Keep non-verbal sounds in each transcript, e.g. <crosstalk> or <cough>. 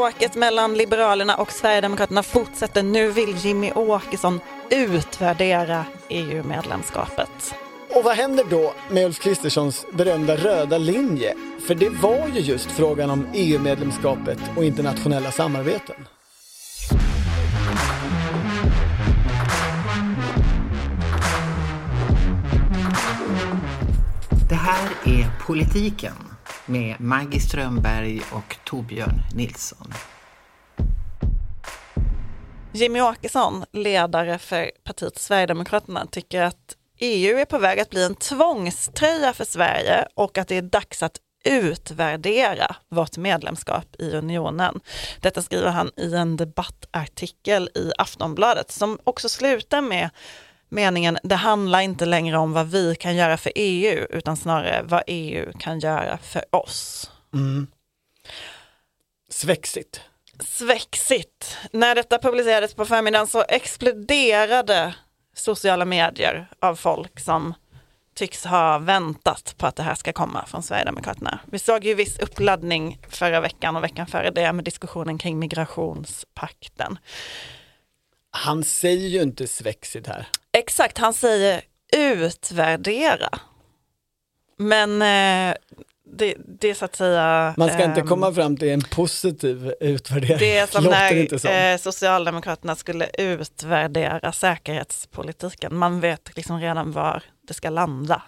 Bråket mellan Liberalerna och Sverigedemokraterna fortsätter. Nu vill Jimmy Åkesson utvärdera EU-medlemskapet. Och vad händer då med Ulf Kristerssons berömda röda linje? För det var ju just frågan om EU-medlemskapet och internationella samarbeten. Det här är Politiken med Maggie Strömberg och Torbjörn Nilsson. Jimmy Åkesson, ledare för partiet Sverigedemokraterna, tycker att EU är på väg att bli en tvångströja för Sverige och att det är dags att utvärdera vårt medlemskap i unionen. Detta skriver han i en debattartikel i Aftonbladet som också slutar med meningen, det handlar inte längre om vad vi kan göra för EU, utan snarare vad EU kan göra för oss. Mm. Svexigt. Svexigt. När detta publicerades på förmiddagen så exploderade sociala medier av folk som tycks ha väntat på att det här ska komma från Sverigedemokraterna. Vi såg ju viss uppladdning förra veckan och veckan före det med diskussionen kring migrationspakten. Han säger ju inte svexigt här. Exakt, han säger utvärdera. Men eh, det, det är så att säga... Man ska inte ehm, komma fram till en positiv utvärdering. Det är som Låter när som. eh, Socialdemokraterna skulle utvärdera säkerhetspolitiken. Man vet liksom redan var det ska landa.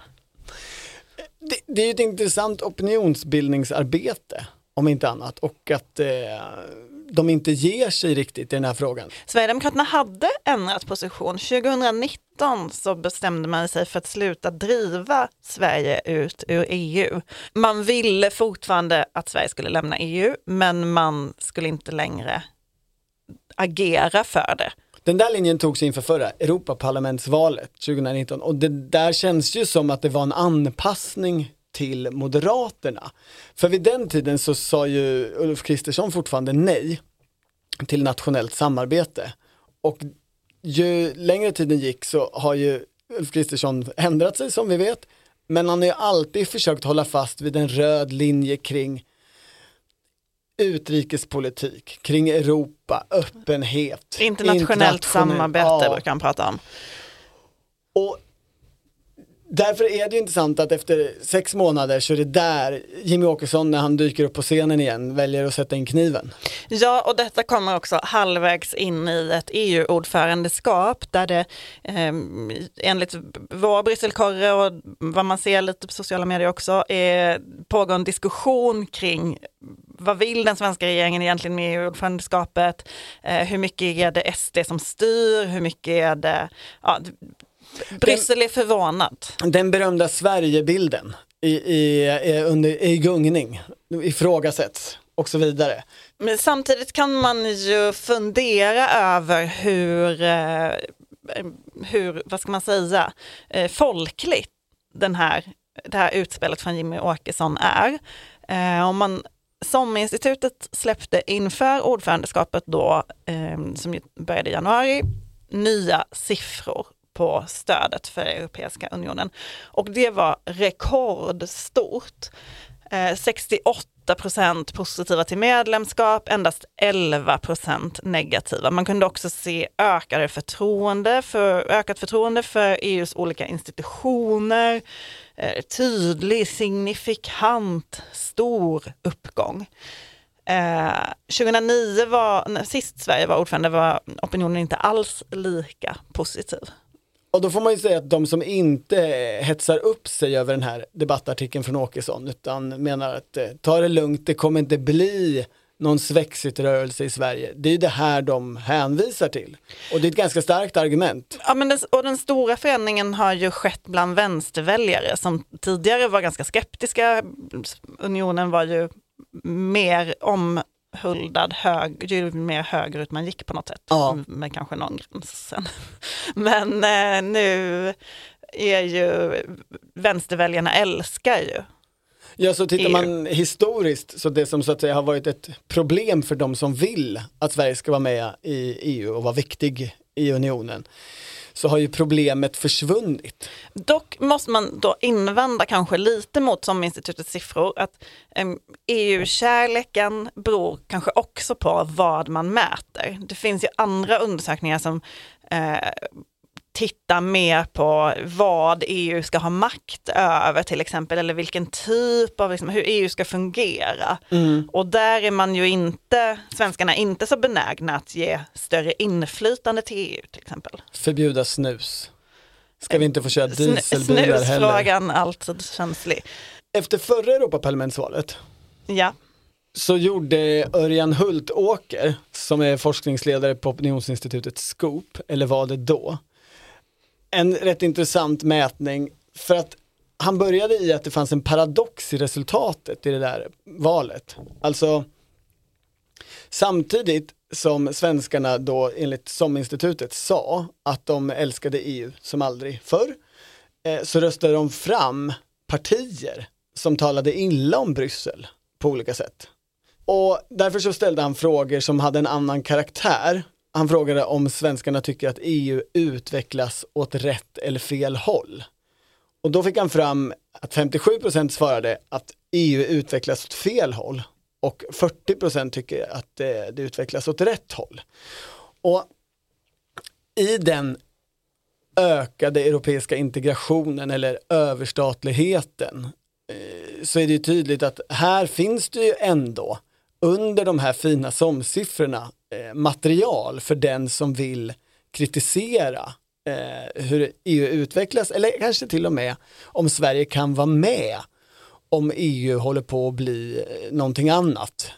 Det, det är ju ett intressant opinionsbildningsarbete, om inte annat, och att eh, de inte ger sig riktigt i den här frågan. Sverigedemokraterna hade ändrat position. 2019 så bestämde man sig för att sluta driva Sverige ut ur EU. Man ville fortfarande att Sverige skulle lämna EU, men man skulle inte längre agera för det. Den där linjen togs inför förra Europaparlamentsvalet 2019 och det där känns ju som att det var en anpassning till Moderaterna. För vid den tiden så sa ju Ulf Kristersson fortfarande nej till nationellt samarbete. Och ju längre tiden gick så har ju Ulf Kristersson ändrat sig som vi vet. Men han har ju alltid försökt hålla fast vid en röd linje kring utrikespolitik, kring Europa, öppenhet. Internationellt samarbete ja. brukar han prata om. Och därför är det ju intressant att efter sex månader så är det där Jimmy Åkesson när han dyker upp på scenen igen väljer att sätta in kniven. Ja, och detta kommer också halvvägs in i ett EU-ordförandeskap där det eh, enligt vår Brysselkorre och vad man ser lite på sociala medier också är, pågår en diskussion kring vad vill den svenska regeringen egentligen med EU-ordförandeskapet? Eh, hur mycket är det SD som styr? Hur mycket är det... Ja, Bryssel är förvånad. Den berömda Sverigebilden i, i, i, under, i gungning ifrågasätts och så vidare. Men samtidigt kan man ju fundera över hur, eh, hur vad ska man säga, eh, folkligt den här, det här utspelet från Jimmy Åkesson är. Eh, om man SOM-institutet släppte inför ordförandeskapet då, som började i januari, nya siffror på stödet för Europeiska unionen. Och det var rekordstort. Eh, 68 procent positiva till medlemskap, endast 11 procent negativa. Man kunde också se ökade förtroende för, ökat förtroende för EUs olika institutioner, eh, tydlig, signifikant, stor uppgång. Eh, 2009 var, när sist Sverige var ordförande var opinionen inte alls lika positiv. Och då får man ju säga att de som inte hetsar upp sig över den här debattartikeln från Åkesson utan menar att eh, ta det lugnt, det kommer inte bli någon svexit-rörelse i Sverige. Det är ju det här de hänvisar till. Och det är ett ganska starkt argument. Ja, men den, och den stora förändringen har ju skett bland vänsterväljare som tidigare var ganska skeptiska. Unionen var ju mer om omhuldad hög, ju mer högerut man gick på något sätt. Ja. Med kanske någon gräns sen. <laughs> Men eh, nu är ju vänsterväljarna älskar ju. Ja, så tittar EU. man historiskt, så det som så att säga har varit ett problem för de som vill att Sverige ska vara med i EU och vara viktig i unionen, så har ju problemet försvunnit. Dock måste man då invända kanske lite mot som institutets siffror att um, EU-kärleken beror kanske också på vad man mäter. Det finns ju andra undersökningar som eh, titta mer på vad EU ska ha makt över till exempel, eller vilken typ av, liksom, hur EU ska fungera. Mm. Och där är man ju inte, svenskarna är inte så benägna att ge större inflytande till EU till exempel. Förbjuda snus. Ska vi inte få köra dieselbilar heller? Snusfrågan alltid känslig. Efter förra Europaparlamentsvalet ja. så gjorde Örjan Hultåker, som är forskningsledare på opinionsinstitutet Scoop, eller var det då, en rätt intressant mätning för att han började i att det fanns en paradox i resultatet i det där valet. Alltså samtidigt som svenskarna då enligt SOM-institutet sa att de älskade EU som aldrig förr eh, så röstade de fram partier som talade illa om Bryssel på olika sätt. Och därför så ställde han frågor som hade en annan karaktär han frågade om svenskarna tycker att EU utvecklas åt rätt eller fel håll. Och då fick han fram att 57% svarade att EU utvecklas åt fel håll och 40% tycker att eh, det, utvecklas åt rätt håll. Och i den ökade europeiska integrationen eller överstatligheten eh, så är det tydligt att här finns det ju ändå under de här fina SOM-siffrorna Eh, material för den som vill kritisera eh, hur EU utvecklas eller kanske till och med om Sverige kan vara med om EU håller på att bli eh, någonting annat.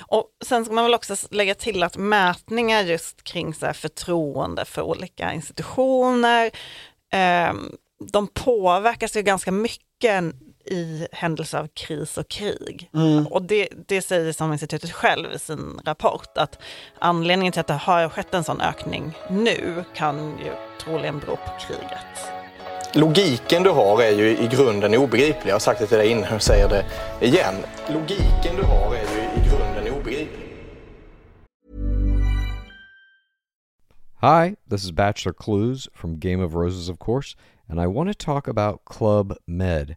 Och sen ska man väl också lägga till att mätningar just kring så förtroende för olika institutioner, eh, de påverkas ju ganska mycket i händelse av kris och krig. Mm. Och det, det säger som institutet själv i sin rapport att anledningen till att det har skett en sån ökning nu kan ju troligen bero på kriget. Logiken du har är ju i grunden obegriplig. Jag har sagt det till dig innan och säger det igen. Logiken du har är ju i grunden obegriplig. Hi, this is Bachelor Clues from Game of Roses, of course, and I want to talk about Club Med.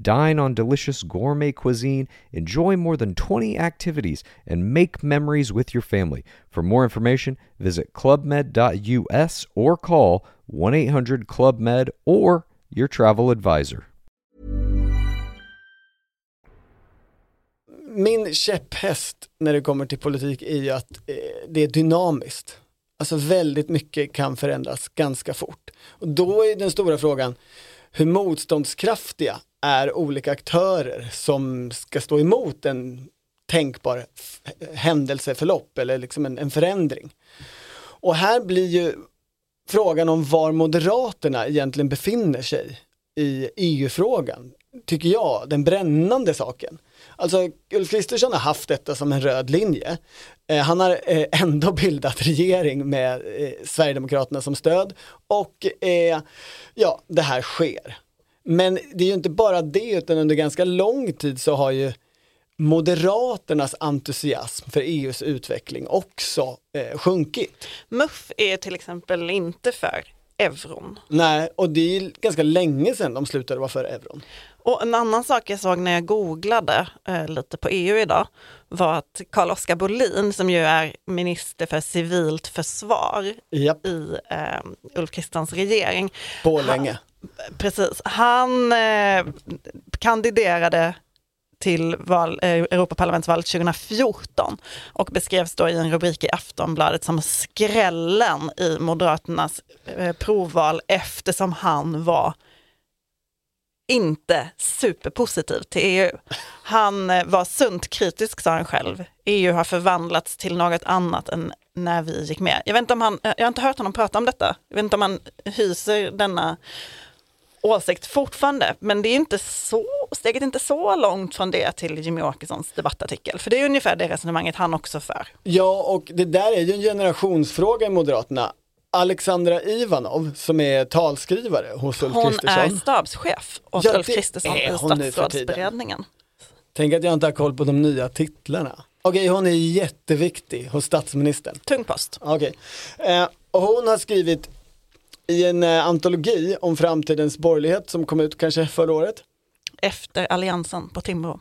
Dine on delicious gourmet cuisine, enjoy more than 20 activities, and make memories with your family. For more information, visit clubmed.us or call 1 800 Club Med or your travel advisor. Min käpphäst när det kommer till politik är att eh, det är dynamiskt. Alltså väldigt mycket kan förändras ganska fort. Och då är den stora frågan, hur motståndskraftiga är olika aktörer som ska stå emot en tänkbar händelseförlopp eller liksom en, en förändring. Och här blir ju frågan om var Moderaterna egentligen befinner sig i EU-frågan, tycker jag, den brännande saken. Alltså Ulf Kristersson har haft detta som en röd linje. Eh, han har eh, ändå <laughs> bildat regering med eh, Sverigedemokraterna som stöd och eh, ja, det här sker. Men det är ju inte bara det utan under ganska lång tid så har ju Moderaternas entusiasm för EUs utveckling också eh, sjunkit. MUF är till exempel inte för euron. Nej, och det är ganska länge sedan de slutade vara för euron. Och en annan sak jag såg när jag googlade eh, lite på EU idag var att Carl-Oskar Bolin, som ju är minister för civilt försvar Japp. i eh, Ulf Kristerssons regering. Borlänge. Precis. Han eh, kandiderade till val, eh, Europaparlamentsvalet 2014 och beskrevs då i en rubrik i Aftonbladet som skrällen i Moderaternas eh, provval eftersom han var inte superpositiv till EU. Han eh, var sunt kritisk sa han själv. EU har förvandlats till något annat än när vi gick med. Jag, vet inte om han, eh, jag har inte hört honom prata om detta. Jag vet inte om han hyser denna åsikt fortfarande. Men det är inte så, steget är inte så långt från det till Jimmy Åkessons debattartikel. För det är ungefär det resonemanget han också för. Ja, och det där är ju en generationsfråga i Moderaterna. Alexandra Ivanov som är talskrivare hos Ulf Hon Kristersson. är stabschef åt Ja, Ulf Kristersson i hon statsrådsberedningen. Tänk att jag inte har koll på de nya titlarna. Okej, hon är jätteviktig hos statsministern. Tung post. Okej. Eh, och hon har skrivit i en eh, antologi om framtidens borgerlighet som kom ut kanske förra året. Efter alliansen på Timbro.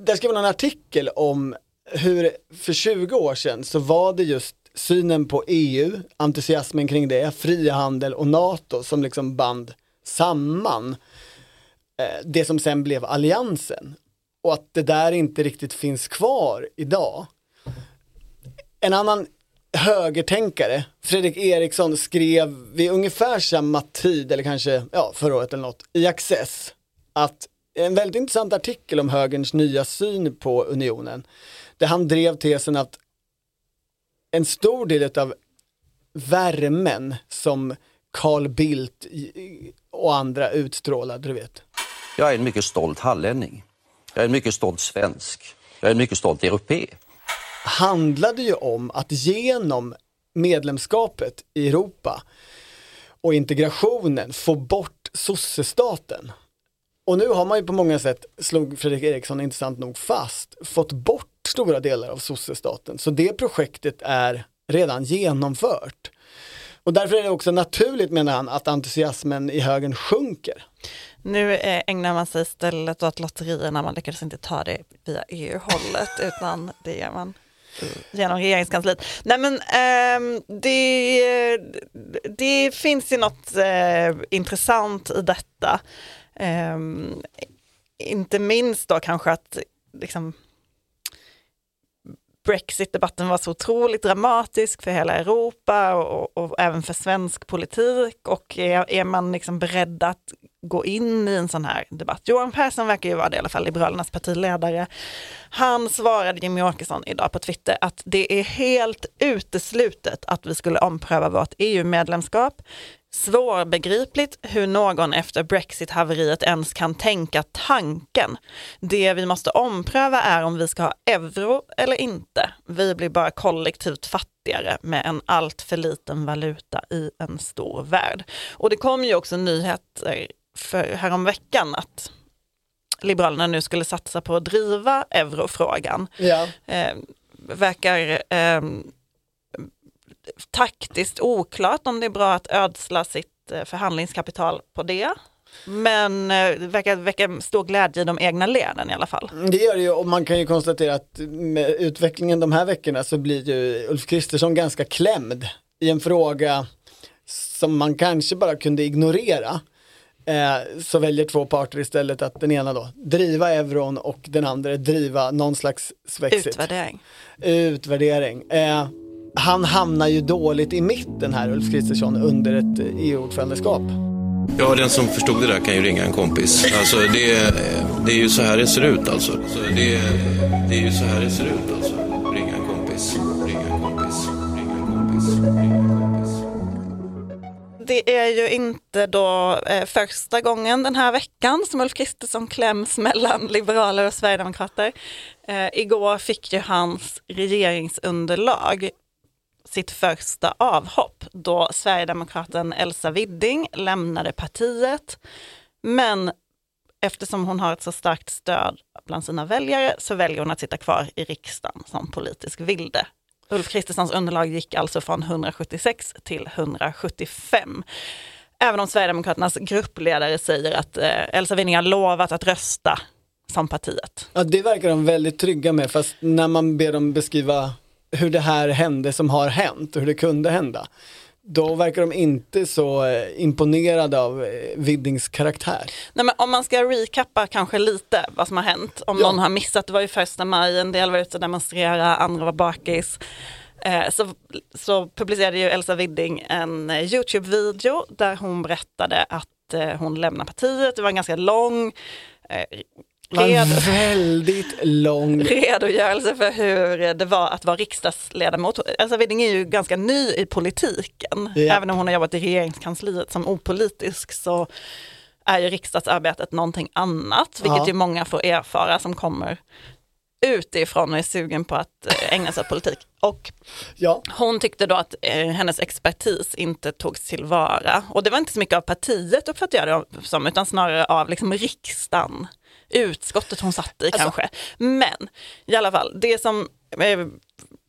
Där skrev hon en artikel om hur för 20 år sedan så var det just synen på EU, entusiasmen kring det, frihandel och NATO som liksom band samman eh, det som sen blev alliansen. Och att det där inte riktigt finns kvar idag. En annan högertänkare, Fredrik Eriksson, skrev vid ungefär samma tid, eller kanske ja, förra året eller något, i Access, att en väldigt intressant artikel om högerns nya syn på unionen, där han drev tesen att en stor del av värmen som Carl Bildt och andra utstrålade, du vet. Jag är en mycket stolt hallänning. Jag är en mycket stolt svensk. Jag är en mycket stolt europé handlade ju om att genom medlemskapet i Europa och integrationen få bort sossestaten. Och nu har man ju på många sätt, slog Fredrik Eriksson intressant nog fast, fått bort stora delar av sossestaten. Så det projektet är redan genomfört. Och därför är det också naturligt menar han att entusiasmen i högern sjunker. Nu eh, ägnar man sig istället åt lotterierna, man lyckades inte ta det via EU-hållet <laughs> utan det gör man genom regeringskansliet. Nej men eh, det, det finns ju något eh, intressant i detta. Eh, inte minst då kanske att liksom, Brexit-debatten var så otroligt dramatisk för hela Europa och, och, och även för svensk politik och är, är man liksom beredd att gå in i en sån här debatt? Johan Persson verkar ju vara det i alla fall, Liberalernas partiledare. Han svarade Jimmy Åkesson idag på Twitter att det är helt uteslutet att vi skulle ompröva vårt EU-medlemskap. Svårbegripligt hur någon efter Brexit-haveriet ens kan tänka tanken. Det vi måste ompröva är om vi ska ha euro eller inte. Vi blir bara kollektivt fattigare med en allt för liten valuta i en stor värld. Och det kom ju också nyheter för häromveckan att Liberalerna nu skulle satsa på att driva eurofrågan Ja. eh, verkar eh, taktiskt oklart om det är bra att ödsla sitt eh, förhandlingskapital på det. Men eh, det verkar väcka stor glädje i de egna leden i alla fall. Det gör det ju och man kan ju konstatera att med utvecklingen de här veckorna så blir ju Ulf Kristersson ganska klämd i en fråga som man kanske bara kunde ignorera. Eh, så väljer två parter istället att den ena då driva euron och den andra driva någon slags svexit. Utvärdering. Utvärdering. Eh, han hamnar ju dåligt i mitten här Ulf Kristersson under ett eh, EU-ordförandeskap. Ja, den som förstod det där kan ju ringa en kompis. Alltså, det, det är ju så här det ser ut alltså. Så det, det är ju så här det ser ut alltså. Ringa en kompis, ringa en kompis, ringa en kompis, ringa en kompis. Det är ju inte då eh, första gången den här veckan som Ulf Kristersson kläms mellan liberaler och sverigedemokrater. Eh, igår fick ju hans regeringsunderlag sitt första avhopp då sverigedemokraten Elsa Widding lämnade partiet. Men eftersom hon har ett så starkt stöd bland sina väljare så väljer hon att sitta kvar i riksdagen som politisk vilde. Ulf Kristerssons underlag gick alltså från 176 till 175. Även om Sverigedemokraternas gruppledare säger att eh, Elsa Widding har lovat att rösta som partiet. Ja, det verkar de väldigt trygga med, fast när man ber dem beskriva hur det här hände som har hänt och hur det kunde hända, då verkar de inte så eh, imponerade av eh, Widdings karaktär. Nej, men om man ska recappa kanske lite vad som har hänt, om Ja. någon har missat, det var ju första maj, en del var ute och demonstrera, andra var bakis. Eh, så, så publicerade ju Elsa Widding en YouTube-video där hon berättade att hon lämnar partiet. Det var en ganska lång, var väldigt lång... redogörelse för hur det var att vara riksdagsledamot. Elsa Widding är ju ganska ny i politiken. Ja. Även om hon har jobbat i regeringskansliet som opolitisk så är ju riksdagsarbetet någonting annat, vilket Ja. ju många får erfara som kommer utifrån och är sugen på att eh, ägna sig åt politik. Och Ja, hon tyckte då att eh, hennes expertis inte togs tillvara. Och det var inte så mycket av partiet uppfattar jag det som, utan snarare av liksom riksdagen, utskottet hon satt i kanske. Men i alla fall, det som eh,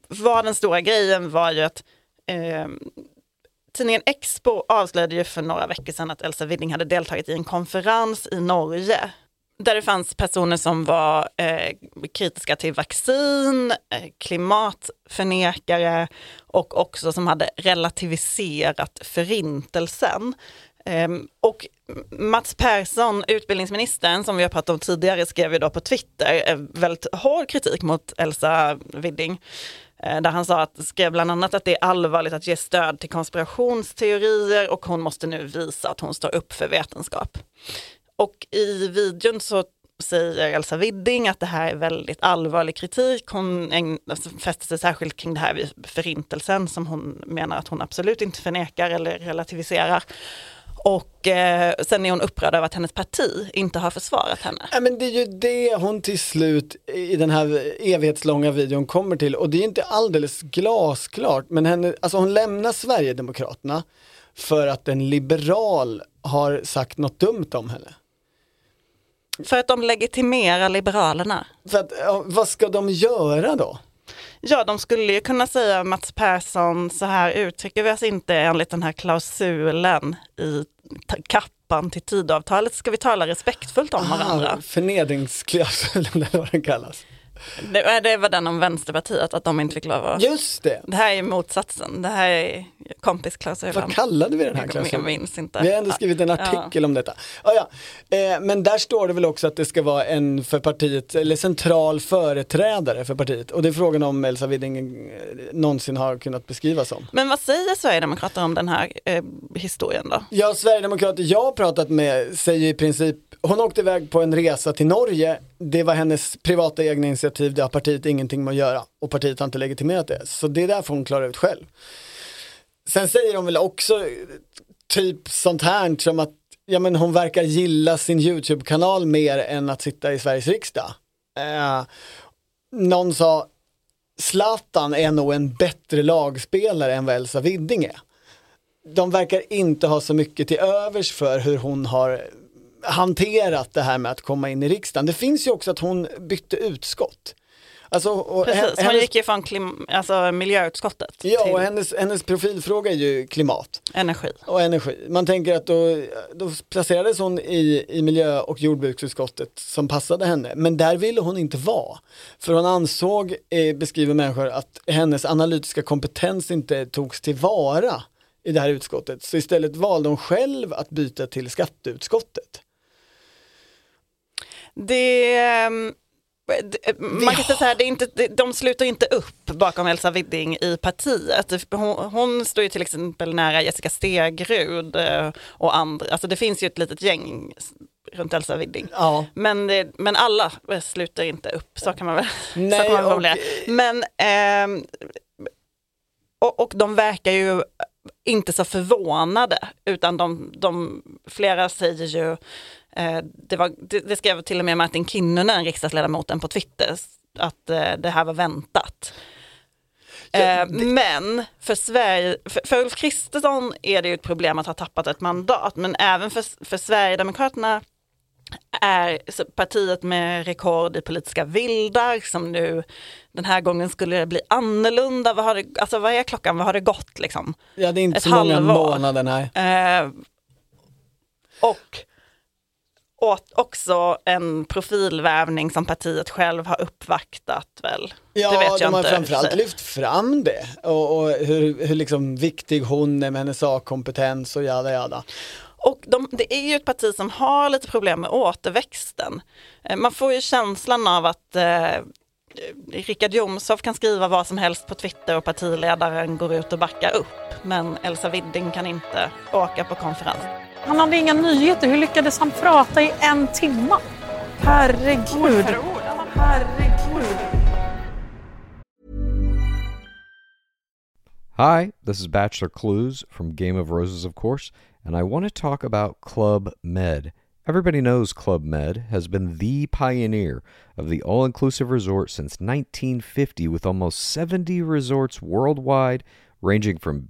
var den stora grejen var ju att eh, tidningen Expo avslöjade ju för några veckor sedan att Elsa Widding hade deltagit i en konferens i Norge där det fanns personer som var eh, kritiska till vaccin, eh, klimatförnekare och också som hade relativiserat förintelsen. Ehm, och Mats Persson, utbildningsministern, som vi har pratat om tidigare, skrev ju då på Twitter eh, väldigt hård kritik mot Elsa Widding. Eh, där han sa att, skrev bland annat att det är allvarligt att ge stöd till konspirationsteorier och hon måste nu visa att hon står upp för vetenskap. Och i videon så säger Elsa Widding att det här är väldigt allvarlig kritik. Hon alltså, fäster sig särskilt kring det här vid förintelsen som hon menar att hon absolut inte förnekar eller relativiserar. Och eh, sen är hon upprörd över att hennes parti inte har försvarat henne. Ja, men det är ju det hon till slut i den här evighetslånga videon kommer till och det är inte alldeles glasklart men henne, alltså hon lämnar Sverigedemokraterna för att en liberal har sagt något dumt om henne. För att de legitimerar Liberalerna. För att, vad ska de göra då? Ja, de skulle ju kunna säga Mats Persson, så här uttrycker vi oss inte enligt den här klausulen i kappan till Tidöavtalet. Ska vi tala respektfullt om varandra? Ah, förnedringsklausulen eller vad den kallas. Det, det var den om Vänsterpartiet, att de inte fick lov att... Just det, Det här är motsatsen, det här är kompisklausulen. vad kallade vi den här Jag klausulen? minns inte. Vi har ändå skrivit en Ja. artikel om detta. Ah, ja. eh, men där står det väl också att det ska vara en för partiet, eller central företrädare för partiet. Och det är frågan om Elsa Widding eh, någonsin har kunnat beskrivas som. Men vad säger Sverigedemokraterna om den här eh, historien då? Ja, Sverigedemokrater jag har pratat med säger i princip, hon åkte iväg på en resa till Norge, det var hennes privata egna initiativ, det har partiet ingenting med att göra och partiet har inte legitimerat det. Så det är därför hon klarar ut själv. Sen säger de väl också typ sånt här som att ja, men hon verkar gilla sin YouTube-kanal mer än att sitta i Sveriges riksdag. Eh, någon sa Zlatan är nog en bättre lagspelare än vad Elsa Widding är de verkar inte ha så mycket till övers för hur hon har hanterat det här med att komma in i riksdagen. Det finns ju också att hon bytte utskott. Alltså, Precis, hon hennes, gick ju från klim, alltså miljöutskottet ja, till och hennes, hennes profilfråga är ju klimat energi. och energi. Man tänker att då, då placerades hon i, i miljö och jordbruksutskottet som passade henne. Men där ville hon inte vara. För hon ansåg, eh, beskriver människor, att hennes analytiska kompetens inte togs tillvara i det här utskottet. Så istället valde hon själv att byta till skatteutskottet. Det, ehm, det- man kan säga så här, det är inte, det- de sluter inte upp bakom Elsa Widding i partiet. Hon, hon står ju till exempel nära Jessica Stegrud eh, och andra. Alltså det finns ju ett litet gäng runt Elsa Widding. Ja. Men, det, men alla eh, sluter inte upp, så kan man väl, Nej, <laughs> så kan man och- formulera. Men, ehm, och, och de verkar ju inte så förvånade, utan de, de, flera säger ju, eh, det, var, det, det skrev till och med Martin Kinnunen, riksdagsledamoten på Twitter, att eh, det här var väntat. Eh, Men för, Sverige, för, för Ulf Kristersson är det ju ett problem att ha tappat ett mandat, men även för, för Sverigedemokraterna är partiet med rekord i politiska vildar som nu den här gången skulle det bli annorlunda. Vad, har det, alltså, vad är klockan? Vad har det gått liksom? Ja, det är inte Ett så många halvår. månader, nej. Eh, och också en profilvävning som partiet själv har uppvaktat väl. Ja, det vet jag de har inte. framförallt lyft fram det och, och hur, hur liksom viktig hon är med hennes sakkompetens och jada jada. Och de, det är ju ett parti som har lite problem med återväxten. Eh, Man får ju känslan av att eh, Richard Jomshof kan skriva vad som helst på Twitter och partiledaren går ut och backar upp. Men Elsa Widding kan inte åka på konferens. Han hade inga nyheter. Hur lyckades han prata i en timma? Herregud. Herregud. Hi, this is Bachelor Clues from Game of Roses, of course, and I want to talk about Club Med. Everybody knows Club Med has been the pioneer of the all inclusive resort since 1950, with almost 70 resorts worldwide, ranging from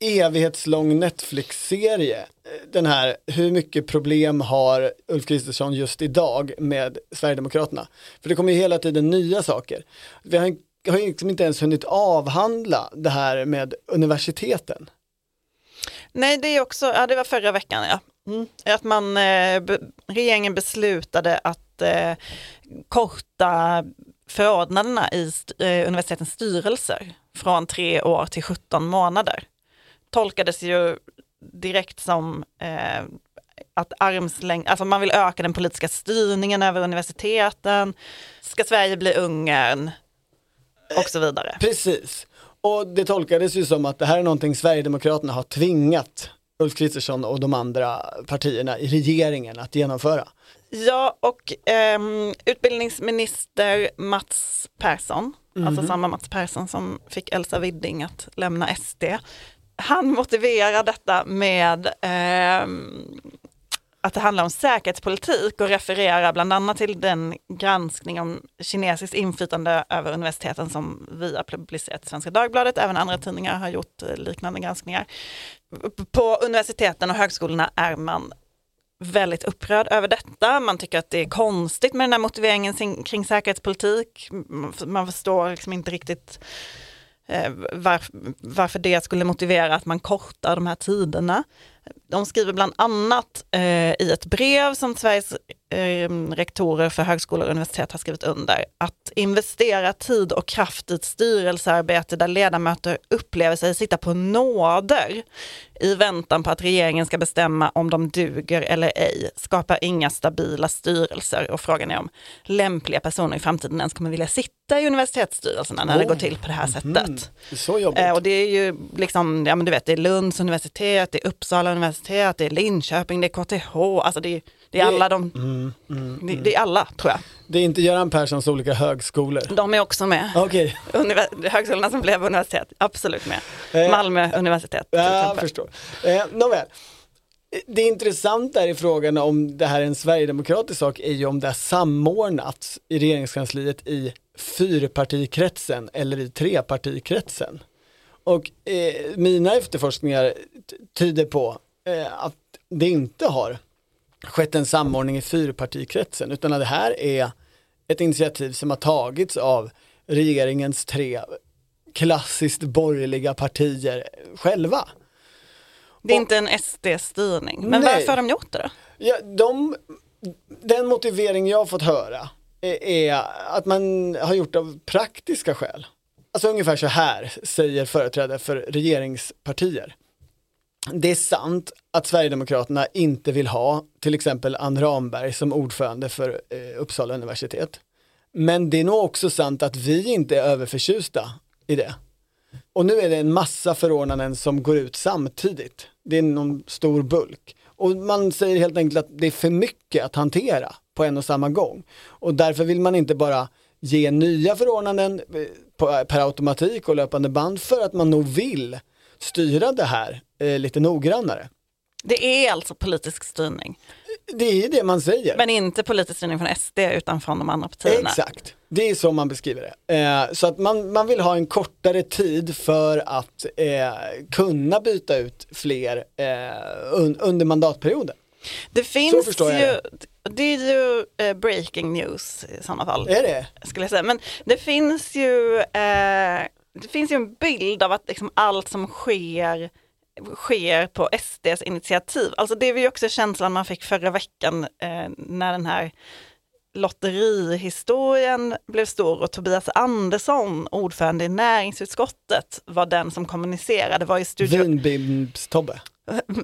evighetslång Netflix-serie. Den här, hur mycket problem har Ulf Kristersson just idag med Sverigedemokraterna? För det kommer ju hela tiden nya saker. Vi har, har liksom inte ens hunnit avhandla det här med universiteten. Nej, det är också, ja det var förra veckan ja. Mm. Att man, eh, be, regeringen beslutade att eh, korta förordnandena i st eh, universitetens styrelser från tre år till 17 månader. Tolkades ju direkt som eh, att armslängd, alltså man vill öka den politiska styrningen över universiteten. Ska Sverige bli Ungern? Och så vidare. Precis. Och det tolkades ju som att det här är någonting Sverigedemokraterna har tvingat Ulf Kristersson och de andra partierna i regeringen att genomföra. Ja, och eh, utbildningsminister Mats Persson, mm. alltså samma Mats Persson som fick Elsa Widding att lämna SD, han motiverar detta med eh, att det handlar om säkerhetspolitik och refererar bland annat till den granskning om kinesiskt inflytande över universiteten som vi har publicerat i Svenska Dagbladet. Även andra tidningar har gjort eh, liknande granskningar. På universiteten och högskolorna är man väldigt upprörd över detta. Man tycker att det är konstigt med den här motiveringen kring säkerhetspolitik. Man förstår liksom inte riktigt eh, varför det skulle motivera att man kortar de här tiderna. De skriver bland annat eh, i ett brev som Sveriges eh, rektorer för högskolor och universitet har skrivit under, att investera tid och kraft i ett styrelsearbete där ledamöter upplever sig sitta på nåder i väntan på att regeringen ska bestämma om de duger eller ej, skapar inga stabila styrelser och frågan är om lämpliga personer i framtiden ens kommer vilja sitta i universitetsstyrelserna när oh. det går till på det här sättet. Mm. Det så jobbigt. Eh, och det är ju liksom, ja men du vet, det är Lunds universitet, det är Uppsala universitet, det är Linköping, det är KTH, alltså det är, det är alla de, mm, mm, det, det, är alla tror jag. Det är inte Göran Perssons olika högskolor? De är också med. Okay. Univers högskolorna som blev universitet, absolut med. Eh, Malmö universitet. Jag förstår. Eh, nåväl. Det intressanta i frågan om det här är en sverigedemokratisk sak är ju om det har samordnats i regeringskansliet i fyrpartikretsen eller i trepartikretsen. Och eh, mina efterforskningar tyder på eh, att det inte har skett en samordning i fyrpartikretsen utan att det här är ett initiativ som har tagits av regeringens tre klassiskt borgerliga partier själva. Det är Och, inte en SD-styrning, men nej. varför har de gjort det då? Ja, de, den motivering jag har fått höra är, är att man har gjort det av praktiska skäl. Alltså ungefär så här säger företrädare för regeringspartier det är sant att Sverigedemokraterna inte vill ha till exempel Ann Ramberg som ordförande för eh, Uppsala universitet. Men det är nog också sant att vi inte är överförtjusta i det. Och nu är det en massa förordnanden som går ut samtidigt. Det är någon stor bulk. Och man säger helt enkelt att det är för mycket att hantera på en och samma gång. Och därför vill man inte bara ge nya förordnanden eh, per automatik och löpande band för att man nog vill styra det här eh, lite noggrannare. Det är alltså politisk styrning? Det är det man säger. Men inte politisk styrning från SD utan från de andra partierna? Exakt, det är så man beskriver det. Eh, så att man, man vill ha en kortare tid för att eh, kunna byta ut fler eh, un, under mandatperioden. Det finns ju, det. är ju breaking news i sådana fall. Är det? Skulle jag säga. Men det finns ju, det finns ju en bild av att liksom allt som sker sker på SDs initiativ. Alltså det var ju också känslan man fick förra veckan eh, när den här lotterihistorien blev stor och Tobias Andersson, ordförande i näringsutskottet, var den som kommunicerade, var i Studio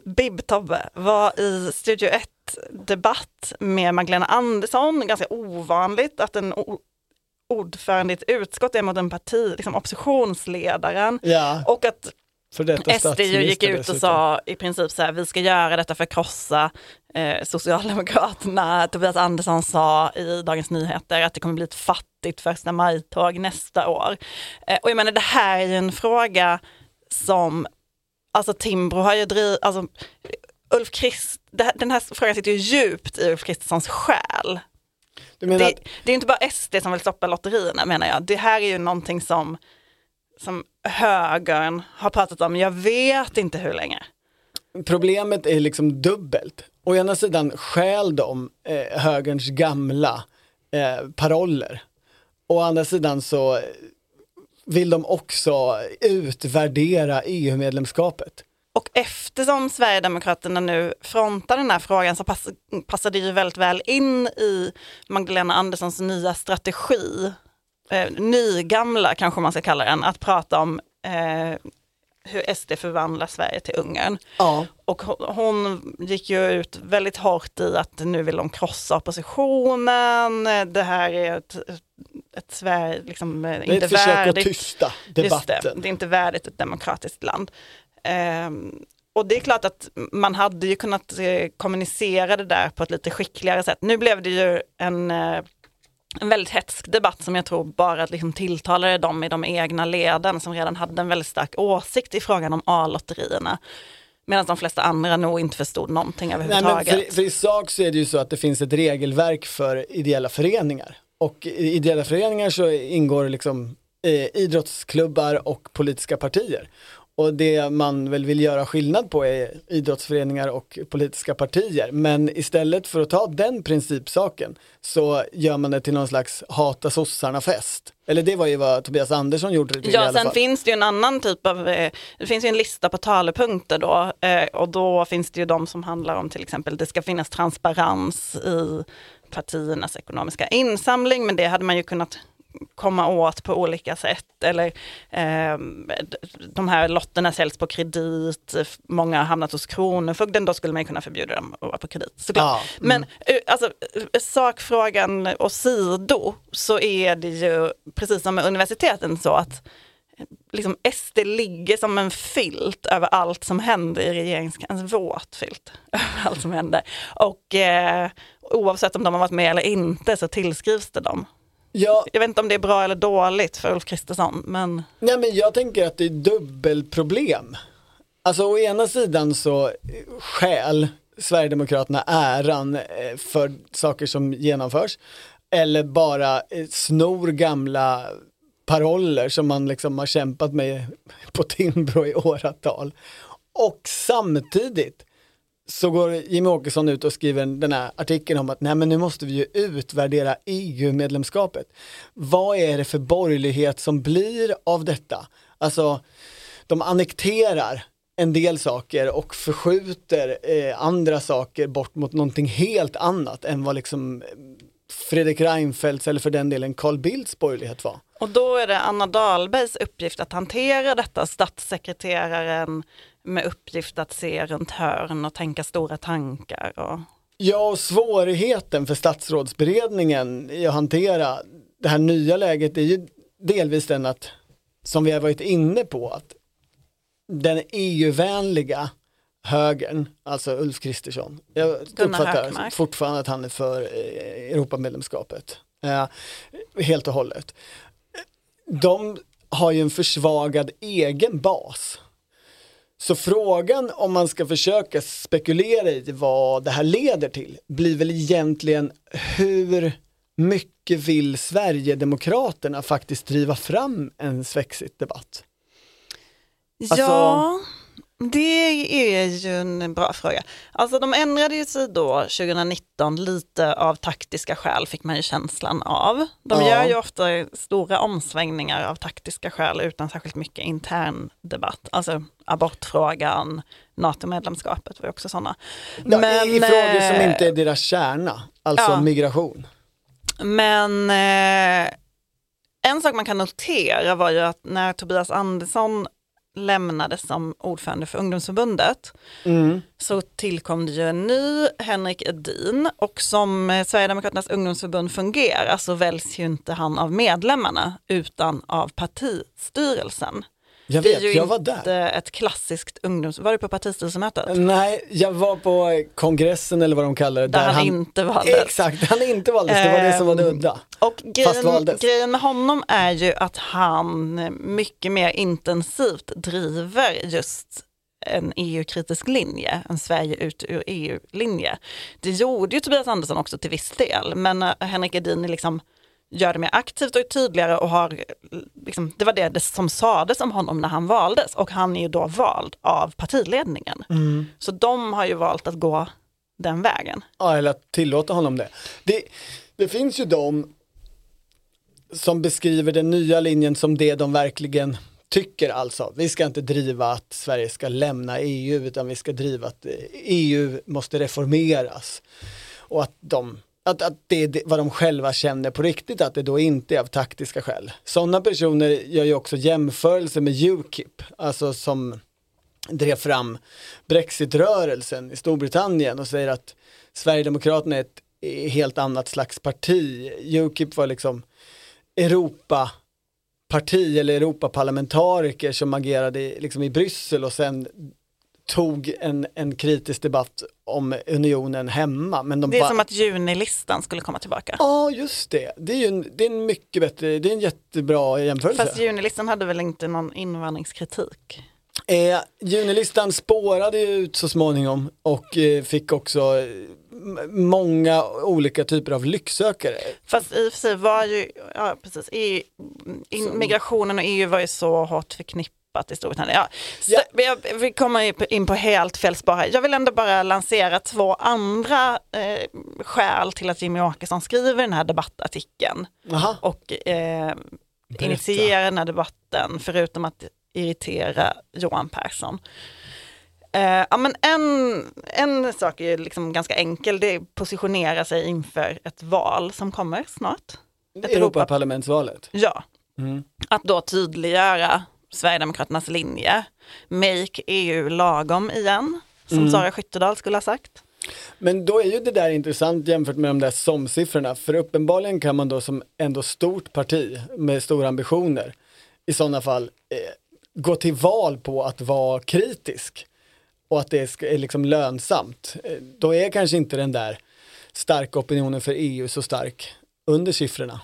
Vinbibs-Tobbe. Var i Studio 1 debatt med Magdalena Andersson, ganska ovanligt att en ordförande i ett utskott är mot en parti, liksom oppositionsledaren. Ja, Och att SD gick ut och sa i princip så här, vi ska göra detta för att krossa eh, Socialdemokraterna. <laughs> Tobias Andersson sa i Dagens Nyheter att det kommer bli ett fattigt första maj-tåg nästa år. Eh, och jag menar det här är ju en fråga som, alltså Timbro har ju drivit, alltså Ulf Krist, det den här frågan sitter ju djupt i Ulf Kristerssons själ. Det, att, det är inte bara SD som vill stoppa lotterierna menar jag. Det här är ju någonting som, som högern har pratat om, jag vet inte hur länge. problemet är liksom dubbelt. Å ena sidan stjäl de eh, högerns gamla eh, paroller. Å andra sidan så vill de också utvärdera EU-medlemskapet. Och eftersom Sverigedemokraterna nu frontar den här frågan så pass, passar det ju väldigt väl in i Magdalena Anderssons nya strategi, eh, nygamla kanske man ska kalla den, att prata om eh, hur SD förvandlar Sverige till Ungern. Ja. Och hon- gick ju ut väldigt hårt i att nu vill de krossa oppositionen, det här är ett, ett Sverige, liksom, eh, Det är inte ett försök att tysta Just det, debatten. det är inte värdigt ett demokratiskt land. Ehm, och det är klart att man hade ju kunnat eh, kommunicera det där på ett lite skickligare sätt. Nu blev det ju en, eh, en väldigt hetsk debatt som jag tror bara liksom tilltalade dem i de egna leden som redan hade en väldigt stark åsikt i frågan om A-lotterierna. Medan de flesta andra nog inte förstod någonting Nej, men överhuvudtaget. för, för i sak så är det ju så att det finns ett regelverk för ideella föreningar. Och i ideella föreningar så ingår liksom eh, idrottsklubbar och politiska partier. Och det man väl vill göra skillnad på är idrottsföreningar och politiska partier. Men istället för att ta den principsaken så gör man det till någon slags hata sossarna-fest. Eller det var ju vad Tobias Andersson gjorde till Ja, sen finns det ju en annan typ av, eh, det finns ju en lista på talepunkter då eh, och då finns det ju de som handlar om till exempel det ska finnas transparens i partiernas ekonomiska insamling men det hade man ju kunnat komma åt på olika sätt eller eh, de här lotterna säljs på kredit, många har hamnat hos Kronofogden, då skulle man kunna förbjuda dem att vara på kredit. Såklart. Ja, mm. Men eh, alltså, sakfrågan åsido så är det ju precis som med universiteten så att liksom SD ligger som en filt över allt som händer i regeringskansliet, en våt filt <laughs> över allt som händer. Och eh, oavsett om de har varit med eller inte så tillskrivs det dem. Ja, Jag vet inte om det är bra eller dåligt för Ulf Kristersson, men Nej men jag tänker att det är dubbelproblem. Alltså å ena sidan så eh, stjäl Sverigedemokraterna äran eh, för saker som genomförs. Eller bara eh, snor gamla paroller som man liksom har kämpat med på Timbro i åratal. Och samtidigt så går Jimmie Åkesson ut och skriver den här artikeln om att nej men nu måste vi ju utvärdera EU-medlemskapet. Vad är det för borgerlighet som blir av detta? Alltså, de annekterar en del saker och förskjuter eh, andra saker bort mot någonting helt annat än vad liksom Fredrik Reinfeldts eller för den delen Carl Bildts borgerlighet var. och då är det Anna Dahlbergs uppgift att hantera detta, statssekreteraren med uppgift att se runt hörn och tänka stora tankar. Och... Ja, svårigheten för statsrådsberedningen i att hantera det här nya läget är ju delvis den att, som vi har varit inne på, att den EU-vänliga högern, alltså Ulf Kristersson, jag uppfattar Hökmark. fortfarande att han är för eh, Europamedlemskapet, eh, helt och hållet. De har ju en försvagad egen bas. Så frågan om man ska försöka spekulera i vad det här leder till blir väl egentligen hur mycket vill Sverigedemokraterna faktiskt driva fram en Svexit-debatt? Alltså- Ja, det är ju en bra fråga. Alltså de ändrade ju sig då 2019 lite av taktiska skäl fick man ju känslan av. De Ja. gör ju ofta stora omsvängningar av taktiska skäl utan särskilt mycket intern debatt. Alltså abortfrågan, NATO-medlemskapet var ju också sådana. Ja, I i frågor som eh, inte är deras kärna, alltså ja. migration. Men eh, en sak man kan notera var ju att när Tobias Andersson lämnade som ordförande för ungdomsförbundet Mm. så tillkom det ju en ny Henrik Edin och som eh, Sverigedemokraternas ungdomsförbund fungerar så väljs ju inte han av medlemmarna utan av partistyrelsen. Jag Det är vet, ju jag var inte där. ett klassiskt ungdoms... Var du på partistyrelsemötet? Nej, jag var på kongressen eller vad de kallar det. Där, han, inte valdes. Exakt, han inte valdes. Det var det som var det Ehm, udda. Och grejen, grejen med honom är ju att han mycket mer intensivt driver just en EU-kritisk linje, en Sverige ut ur EU-linje. Det gjorde ju Tobias Andersson också till viss del, men eh, Henrik Edin liksom gör det mer aktivt och tydligare och har, liksom, det var det, det som sades om honom när han valdes och han är ju då vald av partiledningen. Mm. Så de har ju valt att gå den vägen. Ja, eller att tillåta honom det. det. Det finns ju de som beskriver den nya linjen som det de verkligen tycker alltså. Vi ska inte driva att Sverige ska lämna EU utan vi ska driva att EU måste reformeras. Och att, de, att, att det är vad de själva känner på riktigt, att det då inte är av taktiska skäl. Sådana personer gör ju också jämförelser med Ukip, alltså som drev fram Brexitrörelsen i Storbritannien och säger att Sverigedemokraterna är ett helt annat slags parti. Ukip var liksom Europaparti eller Europaparlamentariker som agerade i, liksom i Bryssel och sen tog en, en kritisk debatt om unionen hemma. Men de Det är bara- som att junilistan skulle komma tillbaka. Ja, just det. Det är ju en, det är en mycket bättre, det är en jättebra jämförelse. Fast junilistan hade väl inte någon invandringskritik? Eh, junilistan spårade ut så småningom och eh, fick också många olika typer av lycksökare. Fast i och för sig var ju, ja precis, EU, in, migrationen och EU var ju så hårt förknippat i Storbritannien. Ja, så, Ja. Vi, vi kommer in på helt fel spår här. Jag vill ändå bara lansera två andra eh, skäl till att Jimmy Åkesson skriver den här debattartikeln Aha. och eh, initierar den här debatten förutom att irritera Johan Persson. Eh, ja, men en, en sak är ju liksom ganska enkel, det är att positionera sig inför ett val som kommer snart. Europa- Europaparlamentsvalet. Ja, Mm. att då tydliggöra Sverigedemokraternas linje. Make EU lagom igen, som Mm. Sara Skyttedal skulle ha sagt. Men då är ju det där intressant jämfört med de där SOM-siffrorna. För uppenbarligen kan man då som ändå stort parti med stora ambitioner i sådana fall eh, gå till val på att vara kritisk och att det är liksom lönsamt. Eh, då är kanske inte den där starka opinionen för EU så stark under siffrorna.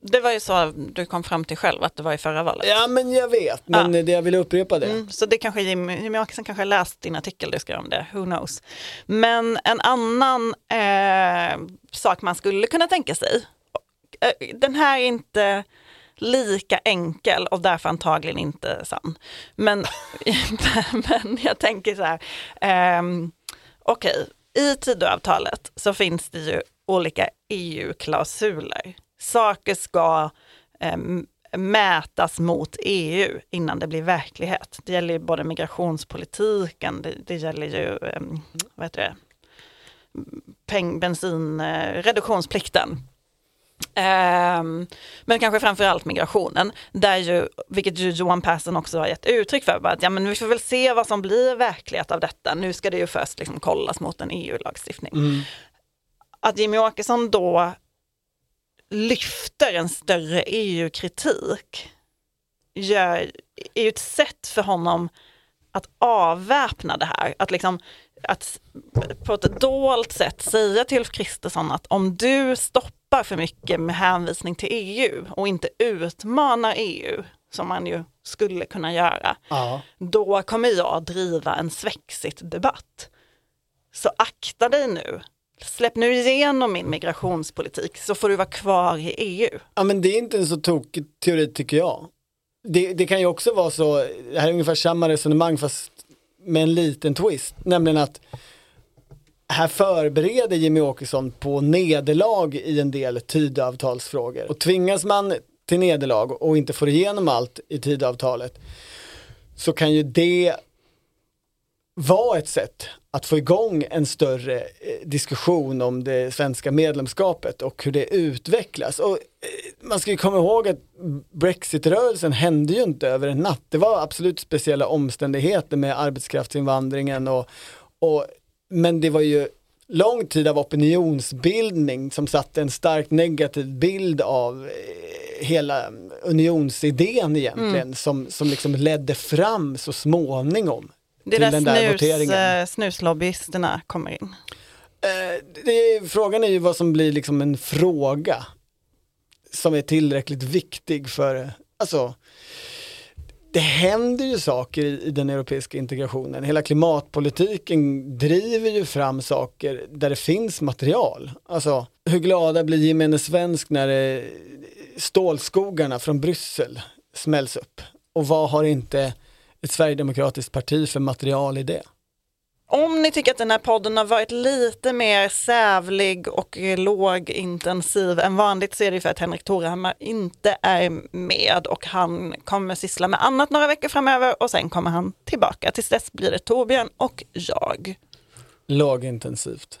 Det var ju så du kom fram till själv att det var i förra valet. Ja men jag vet, men det jag vill upprepa det. Mm, så det kanske Jimmy, Jimmy Åkesson kanske har läst din artikel du skrev om det, who knows. Men en annan eh, sak man skulle kunna tänka sig, eh, den här är inte lika enkel och därför antagligen inte sann. Men, <laughs> men jag tänker så här, ehm, okej, i Tidöavtalet så finns det ju olika EU-klausuler. Saker ska ehm, mätas mot EU innan det blir verklighet. Det gäller ju både migrationspolitiken, det, det gäller ju um, vad heter det? Peng, bensin, eh, reduktionsplikten. Ehm, men kanske framförallt migrationen, där ju, vilket ju Johan Persson också har gett uttryck för, att ja, men vi får väl se vad som blir verklighet av detta. Nu ska det ju först liksom kollas mot en EU-lagstiftning. Mm. Att Jimmy Åkesson då lyfter en större EU-kritik gör, är ju ett sätt för honom att avväpna det här. Att, liksom, att på ett dolt sätt säga till Ulf Kristersson att om du stoppar för mycket med hänvisning till EU och inte utmanar EU, som man ju skulle kunna göra, Ja. då kommer jag driva en Svexit-debatt. Så akta dig nu. Släpp nu igenom min migrationspolitik så får du vara kvar i EU. Ja men det är inte en så tokig teori tycker jag. Det, det kan ju också vara så, det här är ungefär samma resonemang fast med en liten twist, nämligen att här förbereder Jimmy Åkesson på nederlag i en del tidavtalsfrågor. Och tvingas man till nederlag och inte får igenom allt i tidavtalet så kan ju det vara ett sätt att få igång en större eh, diskussion om det svenska medlemskapet och hur det utvecklas. Och eh, man ska ju komma ihåg att Brexit-rörelsen hände ju inte över en natt. Det var absolut speciella omständigheter med arbetskraftsinvandringen och, och men det var ju lång tid av opinionsbildning som satte en starkt negativ bild av eh, hela unionsidén egentligen mm. som, som liksom ledde fram så småningom det är där, där snus, eh, snuslobbyisterna kommer in. Eh, det, frågan är ju vad som blir liksom en fråga som är tillräckligt viktig för, alltså det händer ju saker i, i, den europeiska integrationen. Hela klimatpolitiken driver ju fram saker där det finns material. Alltså, hur glada blir gemene svensk när det, stålskogarna från Bryssel smälls upp? Och vad har inte ett sverigedemokratiskt parti för material i det? Om ni tycker att den här podden har varit lite mer sävlig och lågintensiv än vanligt så är det för att Henrik Torehammar inte är med och han kommer syssla med annat några veckor framöver och sen kommer han tillbaka. Tills dess blir det Torbjörn och jag. Lågintensivt.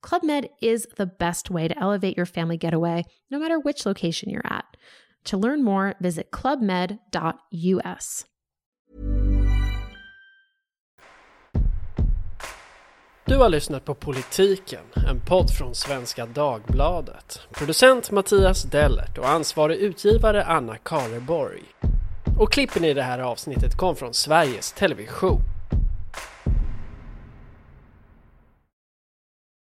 Club Med is the best way to elevate your family getaway, no matter which location you're at. To learn more, visit clubmed.us. Du har lyssnat på Politiken, en podd från Svenska Dagbladet. Producent Mattias Dellert och ansvarig utgivare Anna Kareborg. Och klippen i det här avsnittet kom från Sveriges Television.